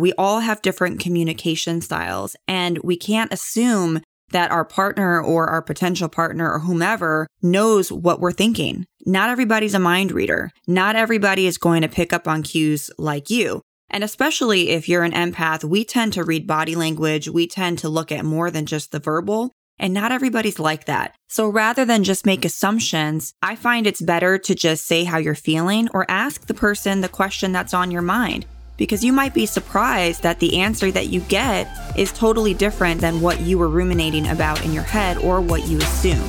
We all have different communication styles, and we can't assume that our partner or our potential partner or whomever knows what we're thinking. Not everybody's a mind reader. Not everybody is going to pick up on cues like you. And especially if you're an empath, we tend to read body language. We tend to look at more than just the verbal. And not everybody's like that. So rather than just make assumptions, I find it's better to just say how you're feeling or ask the person the question that's on your mind. Because you might be surprised that the answer that you get is totally different than what you were ruminating about in your head or what you assumed.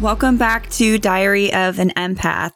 Welcome back to Diary of an Empath.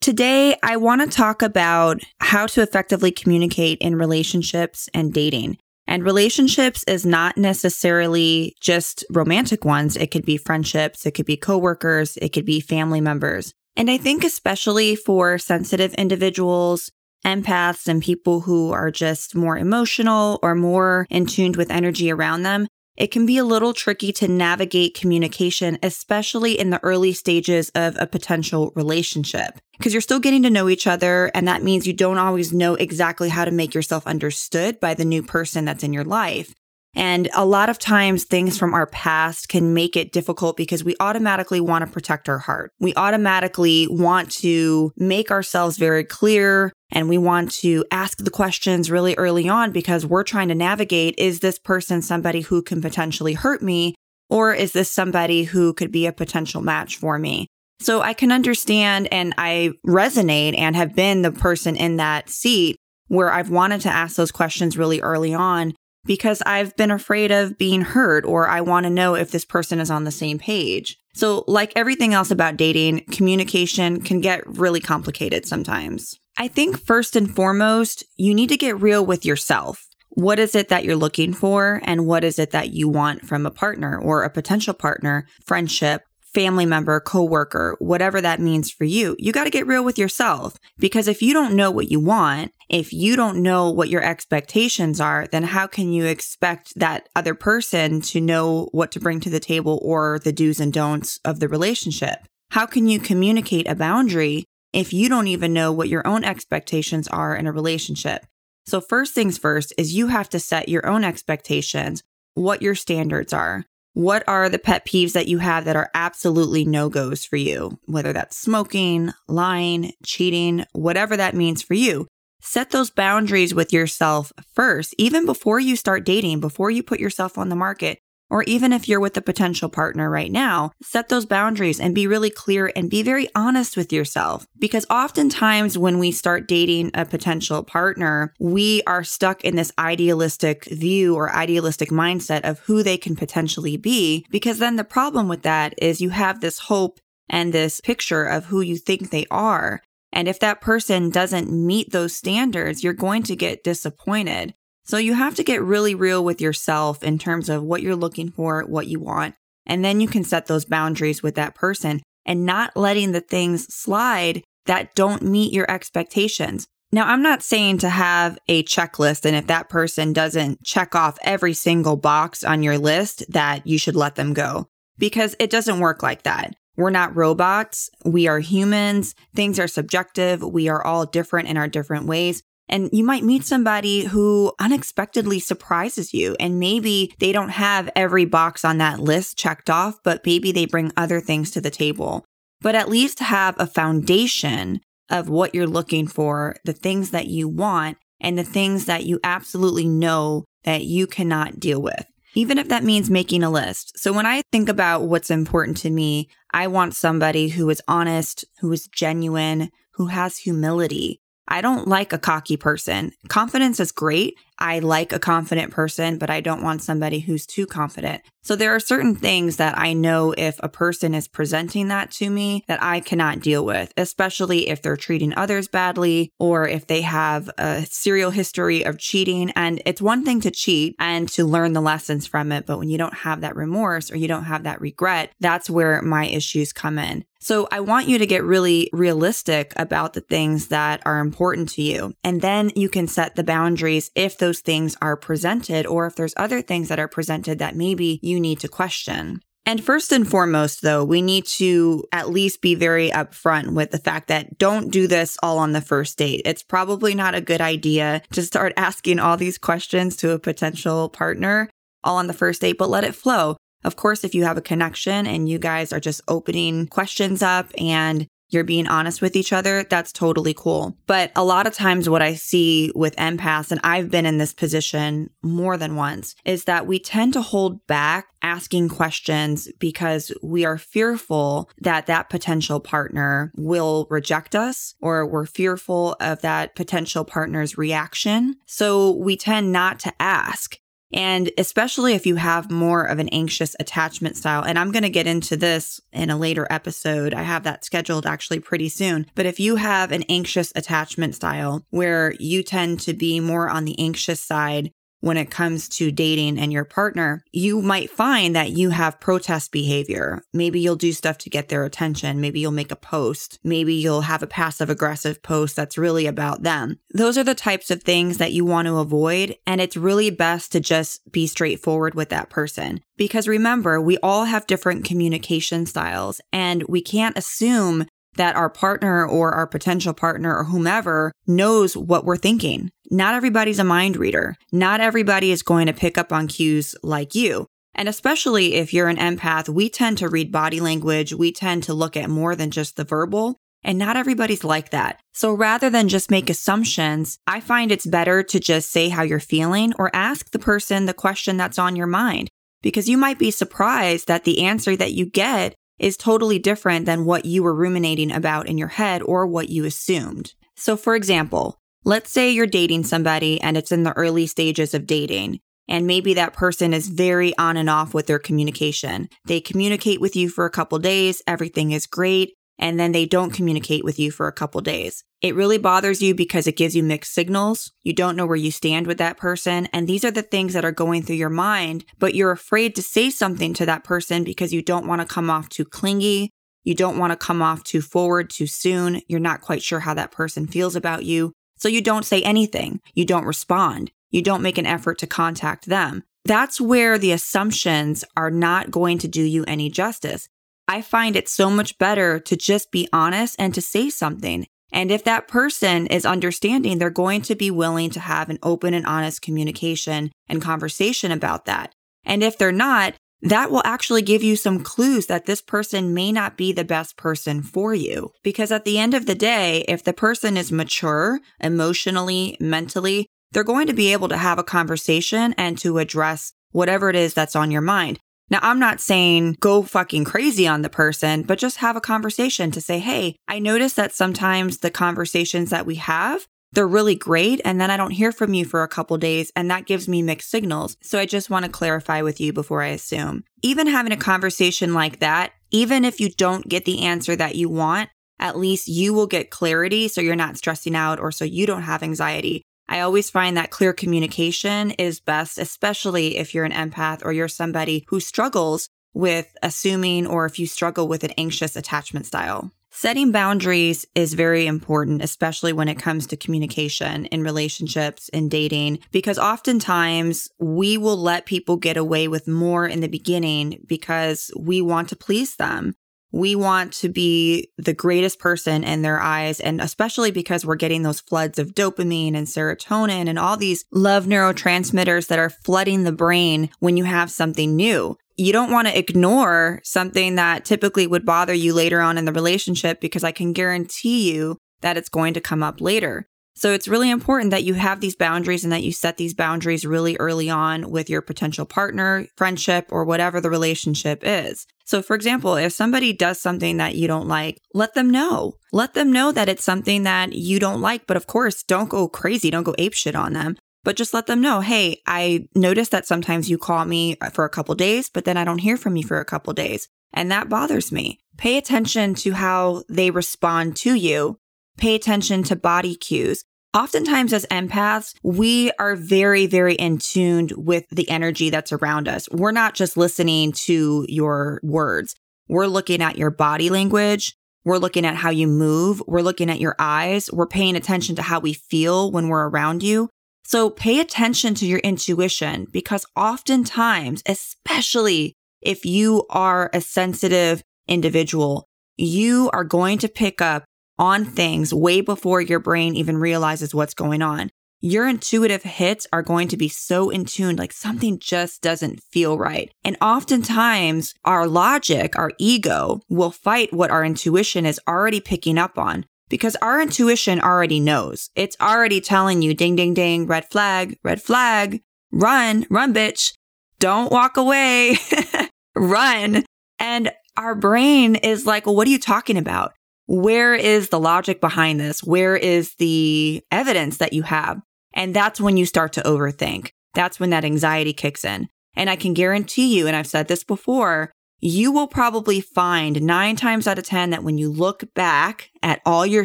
Today, I want to talk about how to effectively communicate in relationships and dating. And relationships is not necessarily just romantic ones. It could be friendships, it could be coworkers, it could be family members. And I think especially for sensitive individuals, empaths and people who are just more emotional or more in tuned with energy around them, it can be a little tricky to navigate communication, especially in the early stages of a potential relationship, because you're still getting to know each other. And that means you don't always know exactly how to make yourself understood by the new person that's in your life. And a lot of times things from our past can make it difficult because we automatically want to protect our heart. We automatically want to make ourselves very clear and we want to ask the questions really early on because we're trying to navigate is this person somebody who can potentially hurt me? Or is this somebody who could be a potential match for me? So I can understand and I resonate and have been the person in that seat where I've wanted to ask those questions really early on because I've been afraid of being hurt or I want to know if this person is on the same page. So, like everything else about dating, communication can get really complicated sometimes. I think first and foremost, you need to get real with yourself. What is it that you're looking for? And what is it that you want from a partner or a potential partner, friendship, family member, coworker, whatever that means for you? You got to get real with yourself because if you don't know what you want, if you don't know what your expectations are, then how can you expect that other person to know what to bring to the table or the do's and don'ts of the relationship? How can you communicate a boundary if you don't even know what your own expectations are in a relationship. So, first things first is you have to set your own expectations, what your standards are. What are the pet peeves that you have that are absolutely no goes for you? Whether that's smoking, lying, cheating, whatever that means for you. Set those boundaries with yourself first, even before you start dating, before you put yourself on the market. Or even if you're with a potential partner right now, set those boundaries and be really clear and be very honest with yourself. Because oftentimes when we start dating a potential partner, we are stuck in this idealistic view or idealistic mindset of who they can potentially be. Because then the problem with that is you have this hope and this picture of who you think they are. And if that person doesn't meet those standards, you're going to get disappointed. So you have to get really real with yourself in terms of what you're looking for, what you want. And then you can set those boundaries with that person and not letting the things slide that don't meet your expectations. Now, I'm not saying to have a checklist and if that person doesn't check off every single box on your list that you should let them go because it doesn't work like that. We're not robots. We are humans. Things are subjective. We are all different in our different ways. And you might meet somebody who unexpectedly surprises you. And maybe they don't have every box on that list checked off, but maybe they bring other things to the table. But at least have a foundation of what you're looking for, the things that you want, and the things that you absolutely know that you cannot deal with. Even if that means making a list. So when I think about what's important to me, I want somebody who is honest, who is genuine, who has humility, I don't like a cocky person. Confidence is great. I like a confident person, but I don't want somebody who's too confident. So there are certain things that I know if a person is presenting that to me that I cannot deal with, especially if they're treating others badly or if they have a serial history of cheating. And it's one thing to cheat and to learn the lessons from it. But when you don't have that remorse or you don't have that regret, that's where my issues come in. So I want you to get really realistic about the things that are important to you. And then you can set the boundaries if those things are presented or if there's other things that are presented that maybe you need to question. And first and foremost, though, we need to at least be very upfront with the fact that don't do this all on the first date. It's probably not a good idea to start asking all these questions to a potential partner all on the first date, but let it flow. Of course, if you have a connection and you guys are just opening questions up and you're being honest with each other, that's totally cool. But a lot of times, what I see with empaths, and I've been in this position more than once, is that we tend to hold back asking questions because we are fearful that that potential partner will reject us or we're fearful of that potential partner's reaction. So we tend not to ask. And especially if you have more of an anxious attachment style, and I'm going to get into this in a later episode. I have that scheduled actually pretty soon. But if you have an anxious attachment style where you tend to be more on the anxious side when it comes to dating and your partner, you might find that you have protest behavior. Maybe you'll do stuff to get their attention. Maybe you'll make a post. Maybe you'll have a passive aggressive post that's really about them. Those are the types of things that you want to avoid. And it's really best to just be straightforward with that person. Because remember, we all have different communication styles and we can't assume that our partner or our potential partner or whomever knows what we're thinking. Not everybody's a mind reader. Not everybody is going to pick up on cues like you. And especially if you're an empath, we tend to read body language. We tend to look at more than just the verbal. And not everybody's like that. So rather than just make assumptions, I find it's better to just say how you're feeling or ask the person the question that's on your mind. Because you might be surprised that the answer that you get is totally different than what you were ruminating about in your head or what you assumed. So, for example, let's say you're dating somebody and it's in the early stages of dating. And maybe that person is very on and off with their communication. They communicate with you for a couple days, everything is great and then they don't communicate with you for a couple days. It really bothers you because it gives you mixed signals. You don't know where you stand with that person. And these are the things that are going through your mind, but you're afraid to say something to that person because you don't want to come off too clingy. You don't want to come off too forward too soon. You're not quite sure how that person feels about you. So you don't say anything. You don't respond. You don't make an effort to contact them. That's where the assumptions are not going to do you any justice. I find it so much better to just be honest and to say something. And if that person is understanding, they're going to be willing to have an open and honest communication and conversation about that. And if they're not, that will actually give you some clues that this person may not be the best person for you. Because at the end of the day, if the person is mature emotionally, mentally, they're going to be able to have a conversation and to address whatever it is that's on your mind. Now, I'm not saying go fucking crazy on the person, but just have a conversation to say, Hey, I notice that sometimes the conversations that we have, they're really great. And then I don't hear from you for a couple days and that gives me mixed signals. So I just want to clarify with you before I assume. Even having a conversation like that, even if you don't get the answer that you want, at least you will get clarity so you're not stressing out or so you don't have anxiety. I always find that clear communication is best, especially if you're an empath or you're somebody who struggles with assuming or if you struggle with an anxious attachment style. Setting boundaries is very important, especially when it comes to communication in relationships and dating, because oftentimes we will let people get away with more in the beginning because we want to please them we want to be the greatest person in their eyes. And especially because we're getting those floods of dopamine and serotonin and all these love neurotransmitters that are flooding the brain when you have something new. You don't want to ignore something that typically would bother you later on in the relationship because I can guarantee you that it's going to come up later. So it's really important that you have these boundaries and that you set these boundaries really early on with your potential partner, friendship, or whatever the relationship is. So, for example, if somebody does something that you don't like, let them know. Let them know that it's something that you don't like. But of course, don't go crazy. Don't go apeshit on them. But just let them know, hey, I noticed that sometimes you call me for a couple days, but then I don't hear from you for a couple days. And that bothers me. Pay attention to how they respond to you pay attention to body cues. Oftentimes, as empaths, we are very, very in tuned with the energy that's around us. We're not just listening to your words. We're looking at your body language. We're looking at how you move. We're looking at your eyes. We're paying attention to how we feel when we're around you. So pay attention to your intuition because oftentimes, especially if you are a sensitive individual, you are going to pick up on things way before your brain even realizes what's going on. Your intuitive hits are going to be so in tune, like something just doesn't feel right. And oftentimes, our logic, our ego will fight what our intuition is already picking up on because our intuition already knows. It's already telling you ding, ding, ding, red flag, red flag, run, run, bitch. Don't walk away, run. And our brain is like, well, what are you talking about? Where is the logic behind this? Where is the evidence that you have? And that's when you start to overthink. That's when that anxiety kicks in. And I can guarantee you, and I've said this before, you will probably find nine times out of 10 that when you look back at all your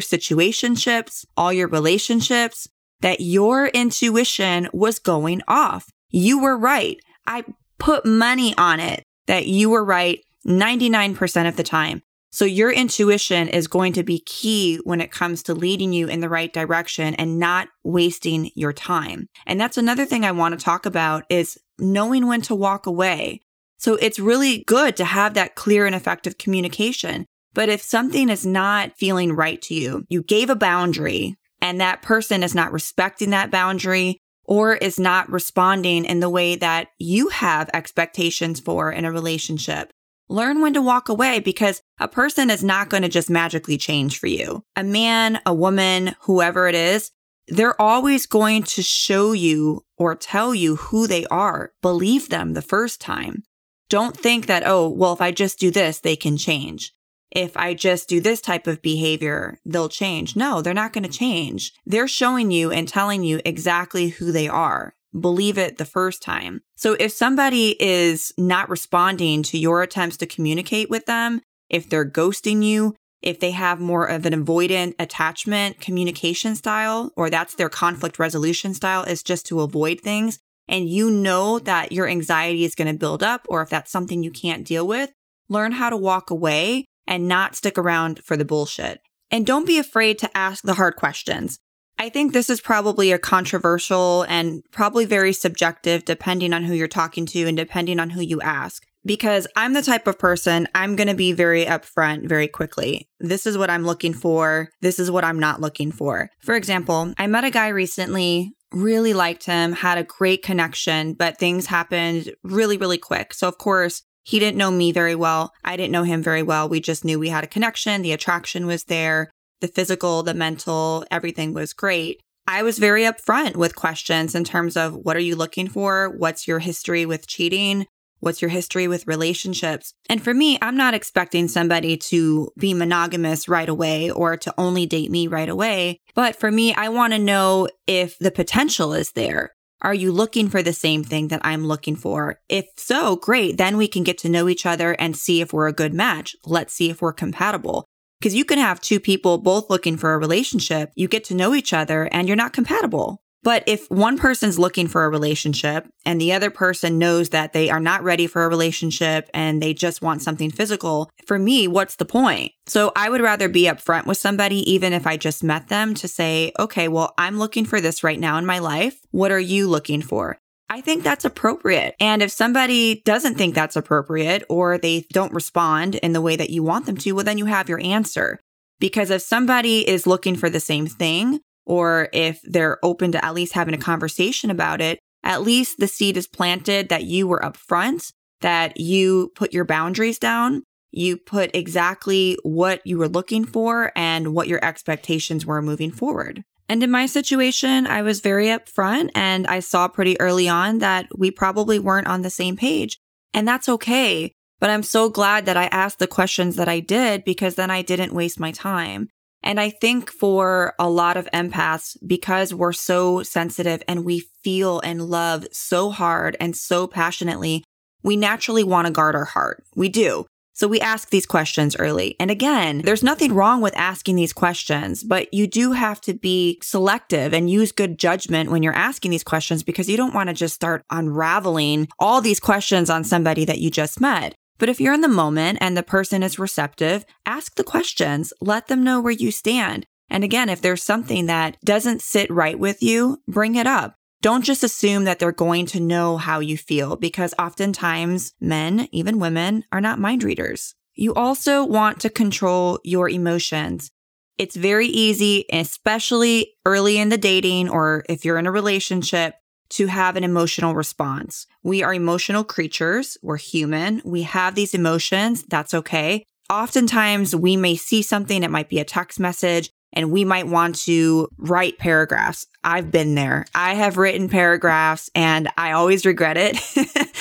situationships, all your relationships, that your intuition was going off. You were right. I put money on it that you were right 99% of the time. So your intuition is going to be key when it comes to leading you in the right direction and not wasting your time. And that's another thing I want to talk about is knowing when to walk away. So it's really good to have that clear and effective communication. But if something is not feeling right to you, you gave a boundary and that person is not respecting that boundary or is not responding in the way that you have expectations for in a relationship, learn when to walk away because a person is not going to just magically change for you. A man, a woman, whoever it is, they're always going to show you or tell you who they are. Believe them the first time. Don't think that, oh, well, if I just do this, they can change. If I just do this type of behavior, they'll change. No, they're not going to change. They're showing you and telling you exactly who they are believe it the first time. So if somebody is not responding to your attempts to communicate with them, if they're ghosting you, if they have more of an avoidant attachment communication style, or that's their conflict resolution style, is just to avoid things, and you know that your anxiety is going to build up, or if that's something you can't deal with, learn how to walk away and not stick around for the bullshit. And don't be afraid to ask the hard questions. I think this is probably a controversial and probably very subjective depending on who you're talking to and depending on who you ask. Because I'm the type of person, I'm going to be very upfront very quickly. This is what I'm looking for. This is what I'm not looking for. For example, I met a guy recently, really liked him, had a great connection, but things happened really, really quick. So, of course, he didn't know me very well. I didn't know him very well. We just knew we had a connection. The attraction was there the physical, the mental, everything was great. I was very upfront with questions in terms of what are you looking for? What's your history with cheating? What's your history with relationships? And for me, I'm not expecting somebody to be monogamous right away or to only date me right away. But for me, I want to know if the potential is there. Are you looking for the same thing that I'm looking for? If so, great. Then we can get to know each other and see if we're a good match. Let's see if we're compatible. Because you can have two people both looking for a relationship, you get to know each other and you're not compatible. But if one person's looking for a relationship and the other person knows that they are not ready for a relationship and they just want something physical, for me, what's the point? So I would rather be upfront with somebody, even if I just met them, to say, okay, well, I'm looking for this right now in my life. What are you looking for? I think that's appropriate. And if somebody doesn't think that's appropriate or they don't respond in the way that you want them to, well, then you have your answer. Because if somebody is looking for the same thing, or if they're open to at least having a conversation about it, at least the seed is planted that you were upfront, that you put your boundaries down, you put exactly what you were looking for and what your expectations were moving forward. And in my situation, I was very upfront and I saw pretty early on that we probably weren't on the same page. And that's okay. But I'm so glad that I asked the questions that I did because then I didn't waste my time. And I think for a lot of empaths, because we're so sensitive and we feel and love so hard and so passionately, we naturally want to guard our heart. We do. So we ask these questions early. And again, there's nothing wrong with asking these questions, but you do have to be selective and use good judgment when you're asking these questions because you don't want to just start unraveling all these questions on somebody that you just met. But if you're in the moment and the person is receptive, ask the questions, let them know where you stand. And again, if there's something that doesn't sit right with you, bring it up. Don't just assume that they're going to know how you feel because oftentimes men, even women, are not mind readers. You also want to control your emotions. It's very easy, especially early in the dating or if you're in a relationship, to have an emotional response. We are emotional creatures. We're human. We have these emotions. That's okay. Oftentimes we may see something. It might be a text message and we might want to write paragraphs. I've been there. I have written paragraphs and I always regret it.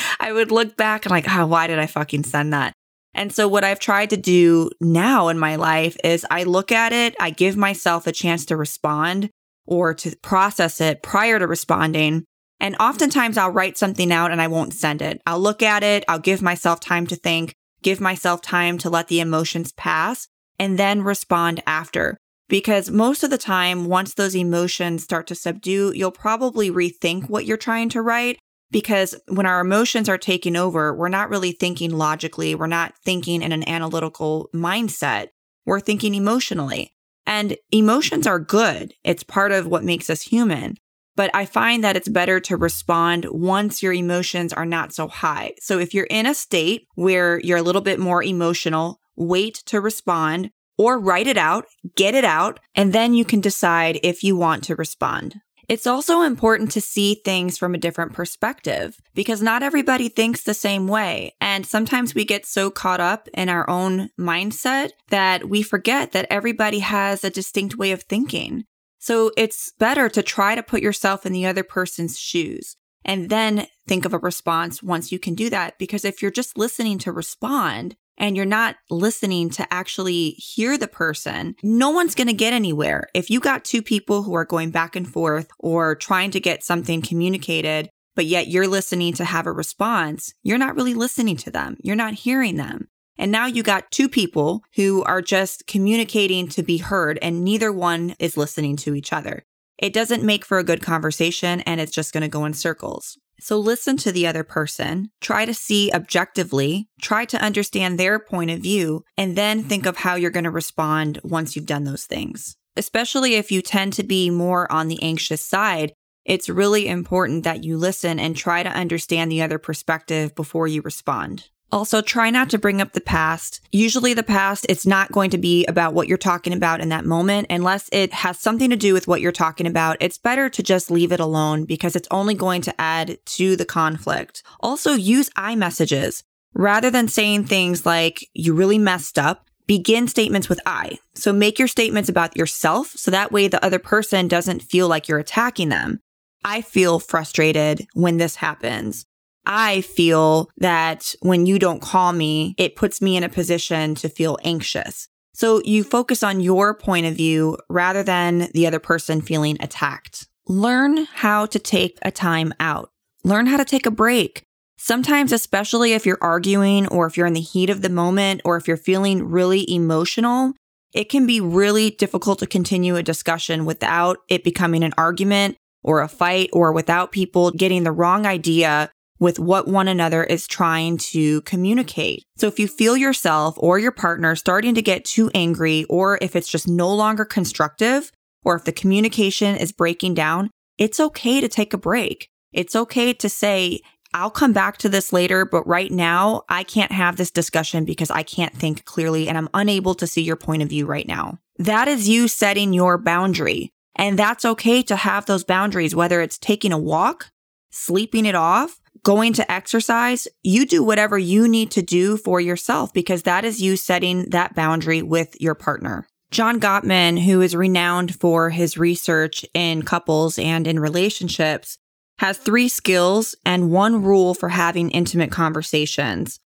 I would look back and like, oh, why did I fucking send that? And so what I've tried to do now in my life is I look at it, I give myself a chance to respond or to process it prior to responding. And oftentimes I'll write something out and I won't send it. I'll look at it, I'll give myself time to think, give myself time to let the emotions pass and then respond after. Because most of the time, once those emotions start to subdue, you'll probably rethink what you're trying to write. Because when our emotions are taking over, we're not really thinking logically. We're not thinking in an analytical mindset. We're thinking emotionally. And emotions are good. It's part of what makes us human. But I find that it's better to respond once your emotions are not so high. So if you're in a state where you're a little bit more emotional, wait to respond or write it out, get it out, and then you can decide if you want to respond. It's also important to see things from a different perspective because not everybody thinks the same way. And sometimes we get so caught up in our own mindset that we forget that everybody has a distinct way of thinking. So it's better to try to put yourself in the other person's shoes and then think of a response once you can do that. Because if you're just listening to respond, and you're not listening to actually hear the person, no one's going to get anywhere. If you got two people who are going back and forth or trying to get something communicated, but yet you're listening to have a response, you're not really listening to them. You're not hearing them. And now you got two people who are just communicating to be heard and neither one is listening to each other. It doesn't make for a good conversation and it's just going to go in circles. So listen to the other person, try to see objectively, try to understand their point of view, and then think of how you're going to respond once you've done those things. Especially if you tend to be more on the anxious side, it's really important that you listen and try to understand the other perspective before you respond. Also, try not to bring up the past. Usually, the past, it's not going to be about what you're talking about in that moment unless it has something to do with what you're talking about. It's better to just leave it alone because it's only going to add to the conflict. Also, use I messages rather than saying things like, you really messed up. Begin statements with I. So make your statements about yourself so that way the other person doesn't feel like you're attacking them. I feel frustrated when this happens. I feel that when you don't call me, it puts me in a position to feel anxious. So you focus on your point of view rather than the other person feeling attacked. Learn how to take a time out. Learn how to take a break. Sometimes, especially if you're arguing or if you're in the heat of the moment or if you're feeling really emotional, it can be really difficult to continue a discussion without it becoming an argument or a fight or without people getting the wrong idea with what one another is trying to communicate. So if you feel yourself or your partner starting to get too angry, or if it's just no longer constructive, or if the communication is breaking down, it's okay to take a break. It's okay to say, I'll come back to this later, but right now I can't have this discussion because I can't think clearly and I'm unable to see your point of view right now. That is you setting your boundary. And that's okay to have those boundaries, whether it's taking a walk, sleeping it off, going to exercise, you do whatever you need to do for yourself because that is you setting that boundary with your partner. John Gottman, who is renowned for his research in couples and in relationships, has three skills and one rule for having intimate conversations.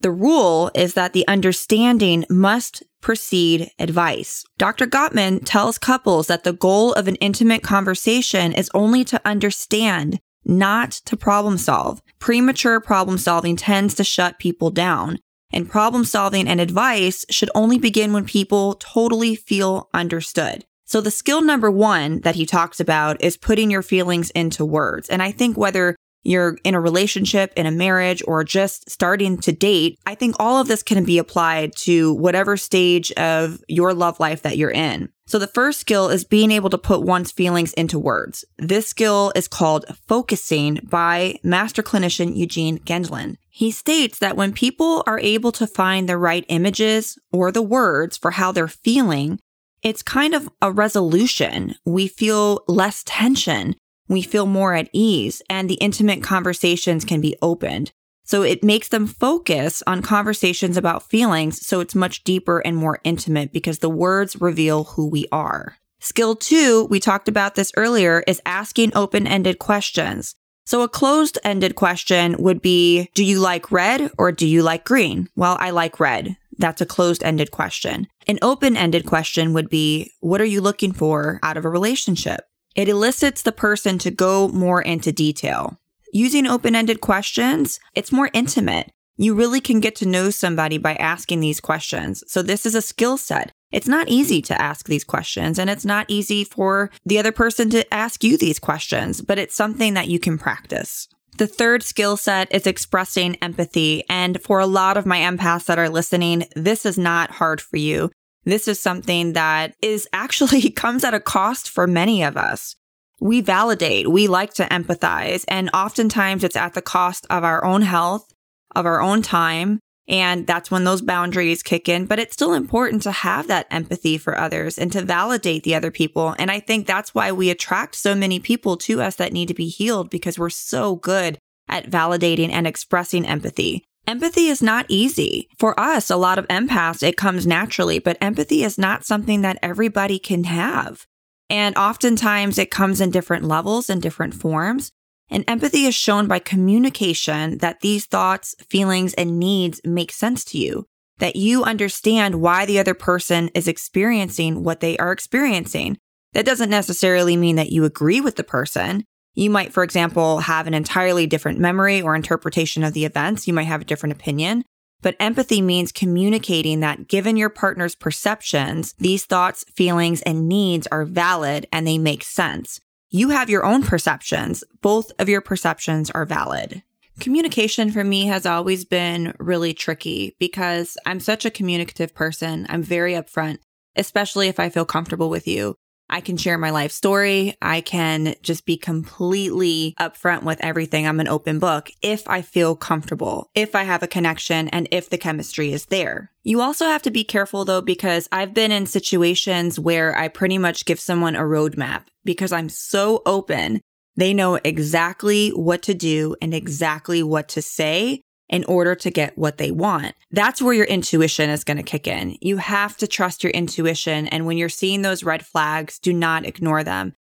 The rule is that the understanding must precede advice. Dr. Gottman tells couples that the goal of an intimate conversation is only to understand not to problem solve. Premature problem solving tends to shut people down. And problem solving and advice should only begin when people totally feel understood. So the skill number one that he talks about is putting your feelings into words. And I think whether you're in a relationship, in a marriage, or just starting to date, I think all of this can be applied to whatever stage of your love life that you're in. So the first skill is being able to put one's feelings into words. This skill is called focusing by master clinician Eugene Gendlin. He states that when people are able to find the right images or the words for how they're feeling, it's kind of a resolution. We feel less tension. We feel more at ease and the intimate conversations can be opened. So it makes them focus on conversations about feelings. So it's much deeper and more intimate because the words reveal who we are. Skill two, we talked about this earlier, is asking open ended questions. So a closed ended question would be, do you like red or do you like green? Well, I like red. That's a closed ended question. An open ended question would be, what are you looking for out of a relationship? It elicits the person to go more into detail. Using open ended questions, it's more intimate. You really can get to know somebody by asking these questions. So, this is a skill set. It's not easy to ask these questions, and it's not easy for the other person to ask you these questions, but it's something that you can practice. The third skill set is expressing empathy. And for a lot of my empaths that are listening, this is not hard for you. This is something that is actually comes at a cost for many of us. We validate, we like to empathize, and oftentimes it's at the cost of our own health, of our own time, and that's when those boundaries kick in. But it's still important to have that empathy for others and to validate the other people. And I think that's why we attract so many people to us that need to be healed because we're so good at validating and expressing empathy. Empathy is not easy. For us, a lot of empaths, it comes naturally, but empathy is not something that everybody can have. And oftentimes it comes in different levels and different forms. And empathy is shown by communication that these thoughts, feelings, and needs make sense to you, that you understand why the other person is experiencing what they are experiencing. That doesn't necessarily mean that you agree with the person. You might, for example, have an entirely different memory or interpretation of the events. You might have a different opinion. But empathy means communicating that given your partner's perceptions, these thoughts, feelings, and needs are valid and they make sense. You have your own perceptions. Both of your perceptions are valid. Communication for me has always been really tricky because I'm such a communicative person. I'm very upfront, especially if I feel comfortable with you. I can share my life story. I can just be completely upfront with everything. I'm an open book if I feel comfortable, if I have a connection, and if the chemistry is there. You also have to be careful though, because I've been in situations where I pretty much give someone a roadmap because I'm so open. They know exactly what to do and exactly what to say in order to get what they want. That's where your intuition is going to kick in. You have to trust your intuition. And when you're seeing those red flags, do not ignore them.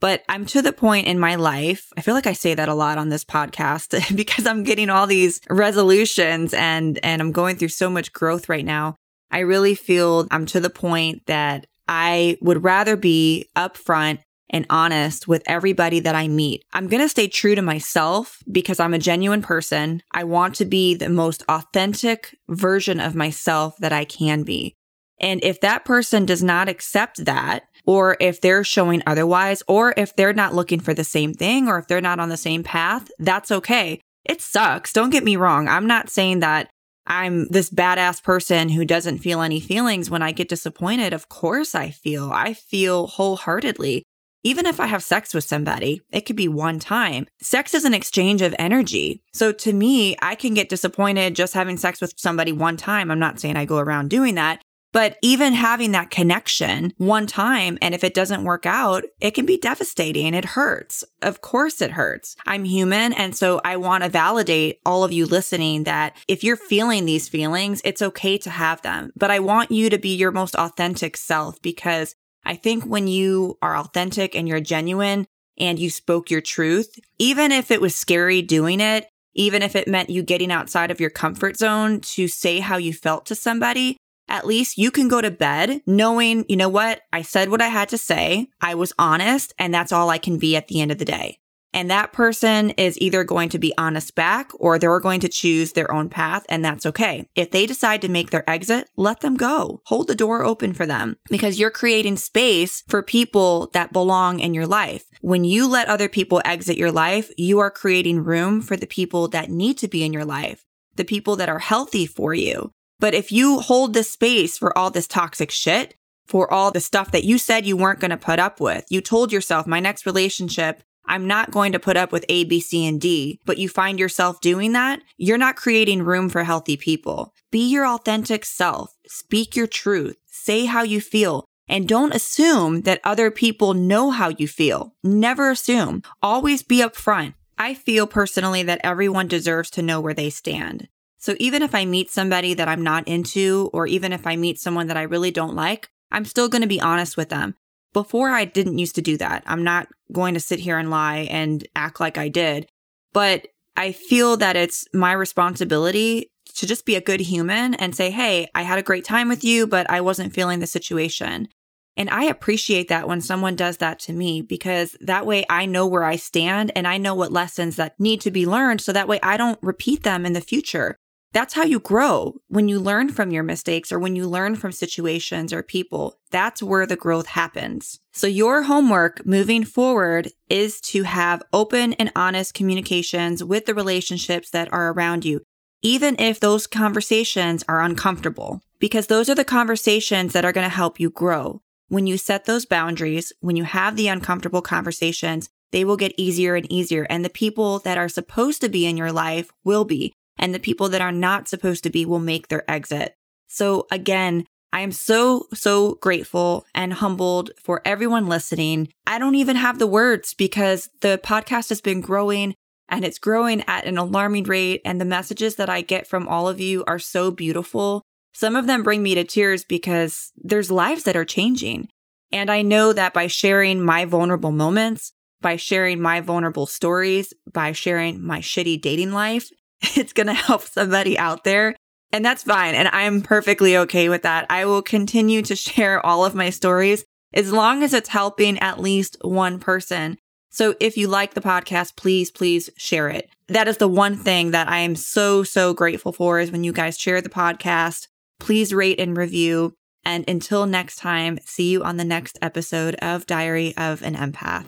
But I'm to the point in my life, I feel like I say that a lot on this podcast because I'm getting all these resolutions and, and I'm going through so much growth right now. I really feel I'm to the point that I would rather be upfront and honest with everybody that I meet. I'm going to stay true to myself because I'm a genuine person. I want to be the most authentic version of myself that I can be. And if that person does not accept that, or if they're showing otherwise, or if they're not looking for the same thing, or if they're not on the same path, that's okay. It sucks. Don't get me wrong. I'm not saying that I'm this badass person who doesn't feel any feelings when I get disappointed. Of course I feel. I feel wholeheartedly. Even if I have sex with somebody, it could be one time. Sex is an exchange of energy. So to me, I can get disappointed just having sex with somebody one time. I'm not saying I go around doing that, but even having that connection one time, and if it doesn't work out, it can be devastating. It hurts. Of course it hurts. I'm human. And so I want to validate all of you listening that if you're feeling these feelings, it's okay to have them. But I want you to be your most authentic self because I think when you are authentic and you're genuine and you spoke your truth, even if it was scary doing it, even if it meant you getting outside of your comfort zone to say how you felt to somebody, at least you can go to bed knowing, you know what? I said what I had to say. I was honest and that's all I can be at the end of the day. And that person is either going to be honest back or they're going to choose their own path, and that's okay. If they decide to make their exit, let them go. Hold the door open for them because you're creating space for people that belong in your life. When you let other people exit your life, you are creating room for the people that need to be in your life, the people that are healthy for you. But if you hold this space for all this toxic shit, for all the stuff that you said you weren't going to put up with, you told yourself, my next relationship I'm not going to put up with A, B, C, and D, but you find yourself doing that, you're not creating room for healthy people. Be your authentic self. Speak your truth. Say how you feel. And don't assume that other people know how you feel. Never assume. Always be upfront. I feel personally that everyone deserves to know where they stand. So even if I meet somebody that I'm not into, or even if I meet someone that I really don't like, I'm still going to be honest with them. Before I didn't used to do that. I'm not going to sit here and lie and act like I did, but I feel that it's my responsibility to just be a good human and say, Hey, I had a great time with you, but I wasn't feeling the situation. And I appreciate that when someone does that to me because that way I know where I stand and I know what lessons that need to be learned. So that way I don't repeat them in the future. That's how you grow when you learn from your mistakes or when you learn from situations or people. That's where the growth happens. So your homework moving forward is to have open and honest communications with the relationships that are around you, even if those conversations are uncomfortable, because those are the conversations that are going to help you grow. When you set those boundaries, when you have the uncomfortable conversations, they will get easier and easier. And the people that are supposed to be in your life will be and the people that are not supposed to be will make their exit. So again, I am so, so grateful and humbled for everyone listening. I don't even have the words because the podcast has been growing and it's growing at an alarming rate. And the messages that I get from all of you are so beautiful. Some of them bring me to tears because there's lives that are changing. And I know that by sharing my vulnerable moments, by sharing my vulnerable stories, by sharing my shitty dating life, it's going to help somebody out there. And that's fine. And I'm perfectly okay with that. I will continue to share all of my stories as long as it's helping at least one person. So if you like the podcast, please, please share it. That is the one thing that I am so, so grateful for is when you guys share the podcast. Please rate and review. And until next time, see you on the next episode of Diary of an Empath.